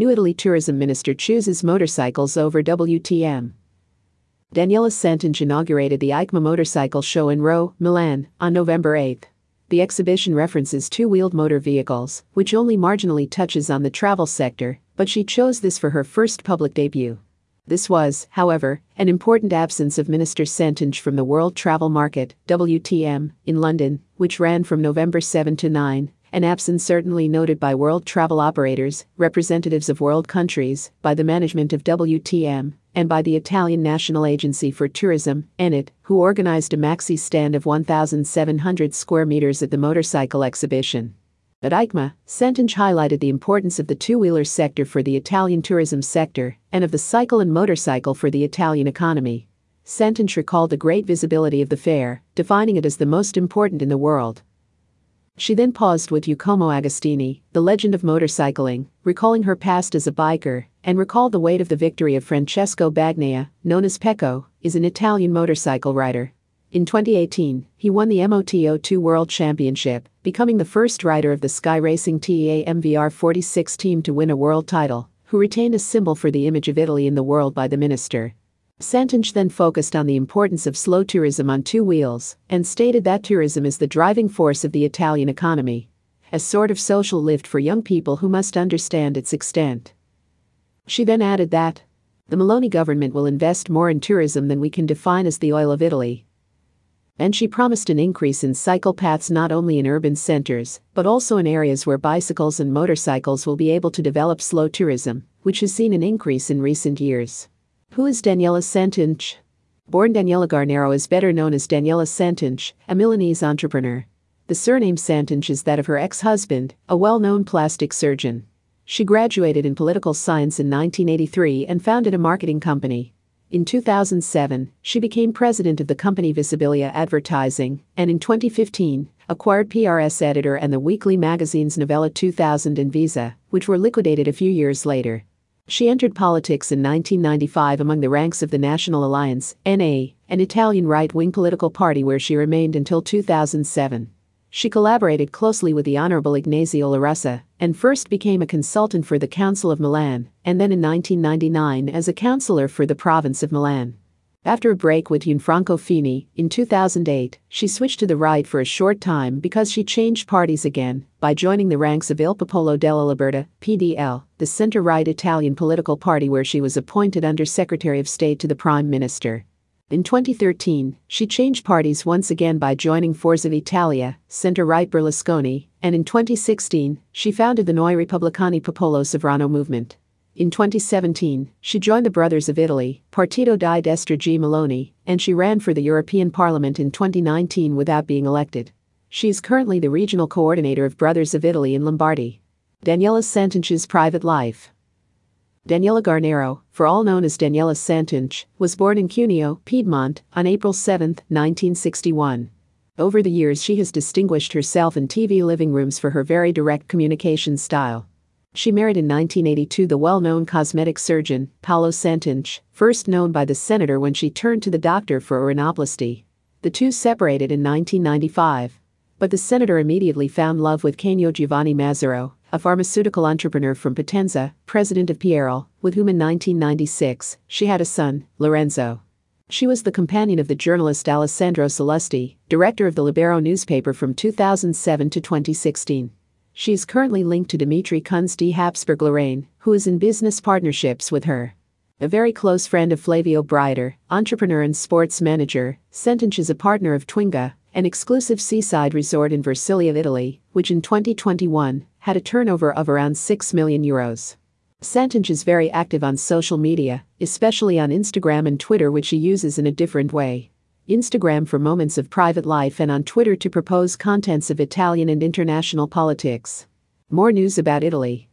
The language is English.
New Italy tourism minister chooses motorcycles over WTM. Daniela Santanch inaugurated the EICMA motorcycle show in Rho, Milan, on November 8. The exhibition references two wheeled motor vehicles, which only marginally touches on the travel sector, but she chose this for her first public debut. This was, however, an important absence of Minister Santanch from the World Travel Market, WTM, in London, which ran from November 7 to 9, an absence certainly noted by world travel operators, representatives of world countries, by the management of WTM, and by the Italian National Agency for Tourism, ENIT, who organized a maxi stand of 1,700 square meters at the motorcycle exhibition. At EICMA, Santanch highlighted the importance of the two-wheeler sector for the Italian tourism sector and of the cycle and motorcycle for the Italian economy. Santanch recalled the great visibility of the fair, defining it as the most important in the world. She then paused with Giacomo Agostini, the legend of motorcycling, recalling her past as a biker, and recalled the weight of the victory of Francesco Bagnaia, known as Pecco, is an Italian motorcycle rider. In 2018, he won the MOTO2 World Championship, becoming the first rider of the Sky Racing Team VR46 team to win a world title, who retained a symbol for the image of Italy in the world by the minister. Santanch then focused on the importance of slow tourism on two wheels and stated that tourism is the driving force of the Italian economy, a sort of social lift for young people who must understand its extent. She then added that the Meloni government will invest more in tourism than we can define as the oil of Italy, and she promised an increase in cycle paths not only in urban centers, but also in areas where bicycles and motorcycles will be able to develop slow tourism, which has seen an increase in recent years. Who is Daniela Santanch? Born Daniela Garnero is better known as Daniela Santanch, a Milanese entrepreneur. The surname Santanch is that of her ex-husband, a well-known plastic surgeon. She graduated in political science in 1983 and founded a marketing company, in 2007, she became president of the company Visibilia Advertising, and in 2015, acquired PRS Editor and the weekly magazines Novella 2000 and Visa, which were liquidated a few years later. She entered politics in 1995 among the ranks of the National Alliance, NA, an Italian right wing political party where she remained until 2007. She collaborated closely with the Honorable Ignazio La Russa and first became a consultant for the Council of Milan, and then in 1999 as a councillor for the province of Milan. After a break with Gianfranco Fini in 2008, she switched to the right for a short time because she changed parties again by joining the ranks of Il Popolo della Libertà, PDL, the center right Italian political party where she was appointed Under Secretary of State to the Prime Minister. In 2013, she changed parties once again by joining Forza Italia, center-right Berlusconi, and in 2016, she founded the Noi Repubblicani Popolo Sovrano movement. In 2017, she joined the Brothers of Italy, Partito di Destra G. Meloni, and she ran for the European Parliament in 2019 without being elected. She is currently the regional coordinator of Brothers of Italy in Lombardy. Daniela Santanch's private life. Daniela Garnero, for all known as Daniela Santanch, was born in Cuneo, Piedmont, on April 7, 1961. Over the years, she has distinguished herself in TV living rooms for her very direct communication style. She married in 1982 the well known cosmetic surgeon, Paolo Santanch, first known by the senator when she turned to the doctor for a rhinoplasty. The two separated in 1995. But the senator immediately found love with Canio Giovanni Mazzaro, a pharmaceutical entrepreneur from Potenza, president of Pierrel, with whom in 1996 she had a son, Lorenzo. She was the companion of the journalist Alessandro Sallusti, director of the Libero newspaper from 2007 to 2016. She is currently linked to Dimitri Kunz de Habsburg Lorraine, who is in business partnerships with her. A very close friend of Flavio Briatore, entrepreneur and sports manager, Santanch is a partner of Twiga, an exclusive seaside resort in Versilia, Italy, which in 2021 had a turnover of around 6 million euros. Santanch is very active on social media, especially on Instagram and Twitter, which she uses in a different way. Instagram for moments of private life and on Twitter to propose contents of Italian and international politics. More news about Italy.